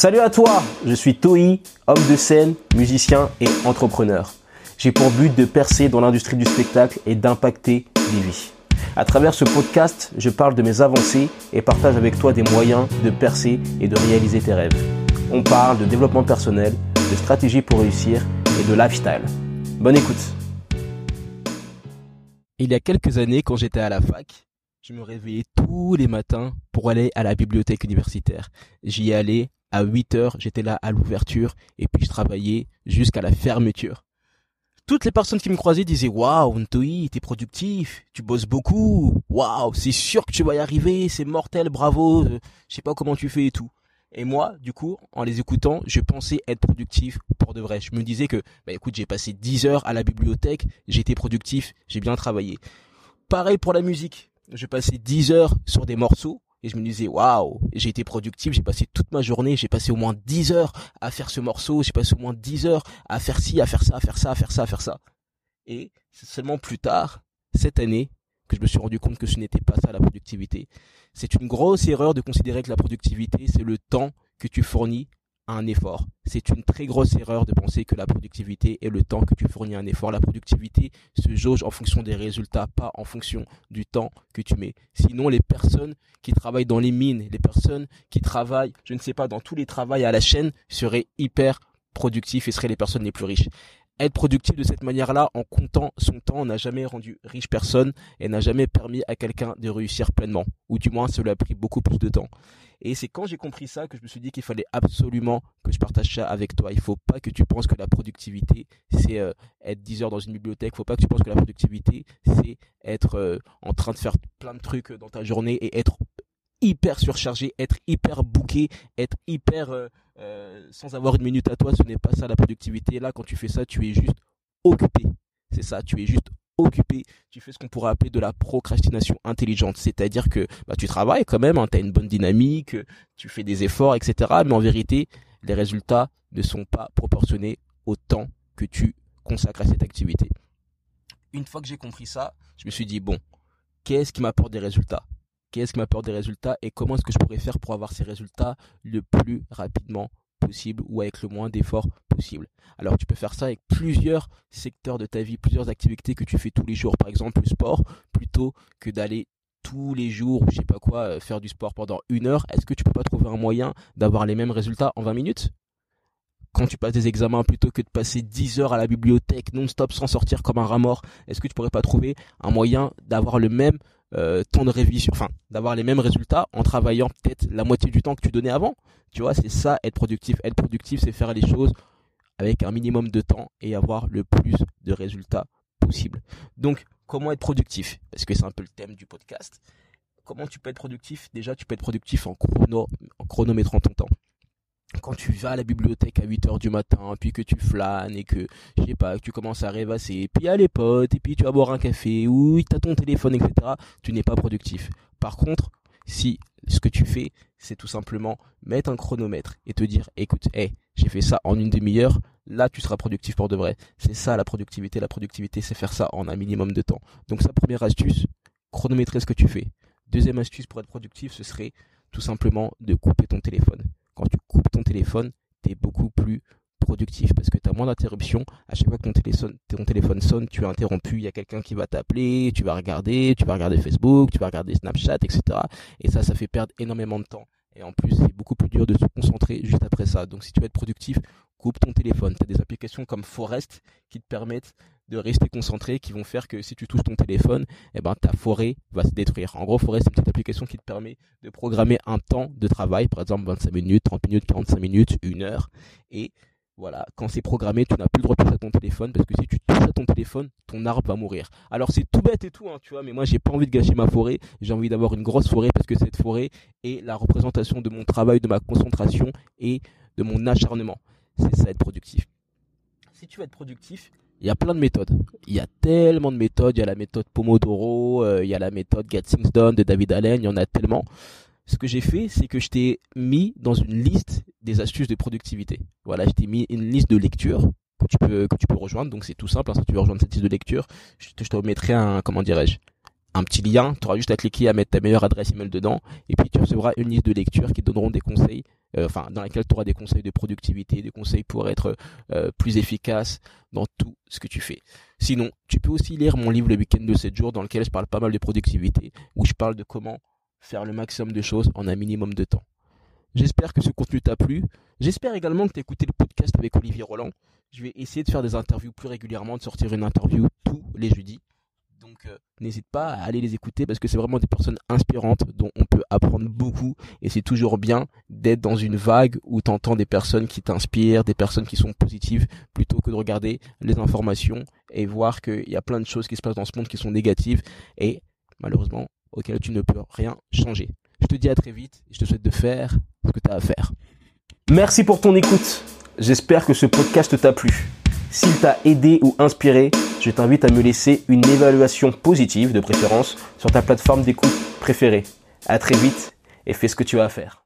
Salut à toi, je suis Toi, homme de scène, musicien et entrepreneur. J'ai pour but de percer dans l'industrie du spectacle et d'impacter des vies. À travers ce podcast, je parle de mes avancées et partage avec toi des moyens de percer et de réaliser tes rêves. On parle de développement personnel, de stratégie pour réussir et de lifestyle. Bonne écoute. Il y a quelques années, quand j'étais à la fac, je me réveillais tous les matins pour aller à la bibliothèque universitaire. J'y allais à 8 heures, j'étais là à l'ouverture et puis je travaillais jusqu'à la fermeture. Toutes les personnes qui me croisaient disaient waouh, Ntoi, t'es productif, tu bosses beaucoup, waouh, c'est sûr que tu vas y arriver, c'est mortel, bravo, euh, je sais pas comment tu fais et tout. Et moi, du coup, en les écoutant, je pensais être productif pour de vrai. Je me disais que, bah écoute, j'ai passé 10 heures à la bibliothèque, j'étais productif, j'ai bien travaillé. Pareil pour la musique. Je passais 10 heures sur des morceaux, et je me disais waouh j'ai été productif j'ai passé toute ma journée j'ai passé au moins 10 heures à faire ce morceau j'ai passé au moins 10 heures à faire ci à faire ça à faire ça à faire ça à faire ça. Et c'est seulement plus tard cette année que je me suis rendu compte que ce n'était pas ça la productivité. C'est une grosse erreur de considérer que la productivité c'est le temps que tu fournis un effort. C'est une très grosse erreur de penser que la productivité est le temps que tu fournis un effort. La productivité se jauge en fonction des résultats, pas en fonction du temps que tu mets. Sinon, les personnes qui travaillent dans les mines, les personnes qui travaillent, je ne sais pas, dans tous les travails à la chaîne seraient hyper productifs et seraient les personnes les plus riches être productif de cette manière-là en comptant son temps n'a jamais rendu riche personne et n'a jamais permis à quelqu'un de réussir pleinement. Ou du moins, cela a pris beaucoup plus de temps. Et c'est quand j'ai compris ça que je me suis dit qu'il fallait absolument que je partage ça avec toi. Il faut pas que tu penses que la productivité, c'est euh, être 10 heures dans une bibliothèque. Il faut pas que tu penses que la productivité, c'est être euh, en train de faire plein de trucs dans ta journée et être hyper surchargé, être hyper bouqué, être hyper euh, euh, sans avoir une minute à toi, ce n'est pas ça la productivité. Là, quand tu fais ça, tu es juste occupé. C'est ça, tu es juste occupé. Tu fais ce qu'on pourrait appeler de la procrastination intelligente. C'est-à-dire que bah, tu travailles quand même, hein, tu as une bonne dynamique, tu fais des efforts, etc. Mais en vérité, les résultats ne sont pas proportionnés au temps que tu consacres à cette activité. Une fois que j'ai compris ça, je me suis dit, bon, qu'est-ce qui m'apporte des résultats? Qu'est-ce qui m'apporte des résultats et comment est-ce que je pourrais faire pour avoir ces résultats le plus rapidement possible ou avec le moins d'efforts possible. Alors tu peux faire ça avec plusieurs secteurs de ta vie, plusieurs activités que tu fais tous les jours, par exemple le sport, plutôt que d'aller tous les jours, je sais pas quoi, euh, faire du sport pendant une heure, est-ce que tu peux pas trouver un moyen d'avoir les mêmes résultats en 20 minutes? Quand tu passes des examens plutôt que de passer 10 heures à la bibliothèque non-stop sans sortir comme un rat mort, est-ce que tu pourrais pas trouver un moyen d'avoir le même euh, de révision, enfin d'avoir les mêmes résultats en travaillant peut-être la moitié du temps que tu donnais avant. Tu vois, c'est ça être productif. Être productif, c'est faire les choses avec un minimum de temps et avoir le plus de résultats possible. Donc, comment être productif? Parce que c'est un peu le thème du podcast. Comment tu peux être productif? Déjà, tu peux être productif en, chrono, en chronométrant ton temps quand tu vas à la bibliothèque à 8 heures du matin, puis que tu flânes et que, je sais pas, tu commences à rêvasser, et puis a les potes, et puis tu vas boire un café, ou tu as ton téléphone, etc., tu n'es pas productif. Par contre, si ce que tu fais, c'est tout simplement mettre un chronomètre et te dire, écoute, hey, j'ai fait ça en une demi-heure, là tu seras productif pour de vrai. C'est ça la productivité. La productivité, c'est faire ça en un minimum de temps. Donc sa première astuce, chronométrer ce que tu fais. Deuxième astuce pour être productif, ce serait tout simplement de couper ton téléphone quand tu coupes ton téléphone, tu es beaucoup plus productif parce que tu as moins d'interruptions. À chaque fois que ton téléphone, sonne, tu es interrompu, il y a quelqu'un qui va t'appeler, tu vas regarder, tu vas regarder Facebook, tu vas regarder Snapchat, etc. Et ça, ça fait perdre énormément de temps. Et en plus, c'est beaucoup plus dur de se concentrer juste après ça. Donc si tu veux être productif, coupe ton téléphone. Tu as des applications comme Forest qui te permettent de rester concentré, qui vont faire que si tu touches ton téléphone, eh ben, ta forêt va se détruire. En gros, Forest, c'est une petite application qui te permet de programmer un temps de travail, par exemple 25 minutes, 30 minutes, 45 minutes, une heure. Et voilà, quand c'est programmé, tu n'as plus le droit de toucher à ton téléphone parce que si tu touches à ton téléphone, ton arbre va mourir. Alors c'est tout bête et tout, hein, tu vois, mais moi j'ai pas envie de gâcher ma forêt. J'ai envie d'avoir une grosse forêt parce que cette forêt est la représentation de mon travail, de ma concentration et de mon acharnement. C'est ça être productif. Si tu veux être productif, il y a plein de méthodes. Il y a tellement de méthodes. Il y a la méthode Pomodoro, euh, il y a la méthode Get Things Done de David Allen. Il y en a tellement. Ce que j'ai fait, c'est que je t'ai mis dans une liste des astuces de productivité. Voilà, je t'ai mis une liste de lecture que tu peux que tu peux rejoindre. Donc c'est tout simple. Hein, si tu veux rejoindre cette liste de lecture, je te, te remettrai un comment dirais-je un petit lien. Tu auras juste à cliquer à mettre ta meilleure adresse email dedans et puis tu recevras une liste de lecture qui te donneront des conseils enfin dans laquelle tu auras des conseils de productivité, des conseils pour être euh, plus efficace dans tout ce que tu fais. Sinon, tu peux aussi lire mon livre Le week-end de 7 jours dans lequel je parle pas mal de productivité, où je parle de comment faire le maximum de choses en un minimum de temps. J'espère que ce contenu t'a plu. J'espère également que tu as écouté le podcast avec Olivier Roland. Je vais essayer de faire des interviews plus régulièrement, de sortir une interview tous les jeudis. Donc euh, n'hésite pas à aller les écouter parce que c'est vraiment des personnes inspirantes dont on peut apprendre beaucoup et c'est toujours bien d'être dans une vague où tu entends des personnes qui t'inspirent, des personnes qui sont positives plutôt que de regarder les informations et voir qu'il y a plein de choses qui se passent dans ce monde qui sont négatives et malheureusement auxquelles tu ne peux rien changer. Je te dis à très vite et je te souhaite de faire ce que tu as à faire. Merci pour ton écoute. J'espère que ce podcast t'a plu. S'il t'a aidé ou inspiré, je t'invite à me laisser une évaluation positive de préférence sur ta plateforme d'écoute préférée. À très vite et fais ce que tu as à faire.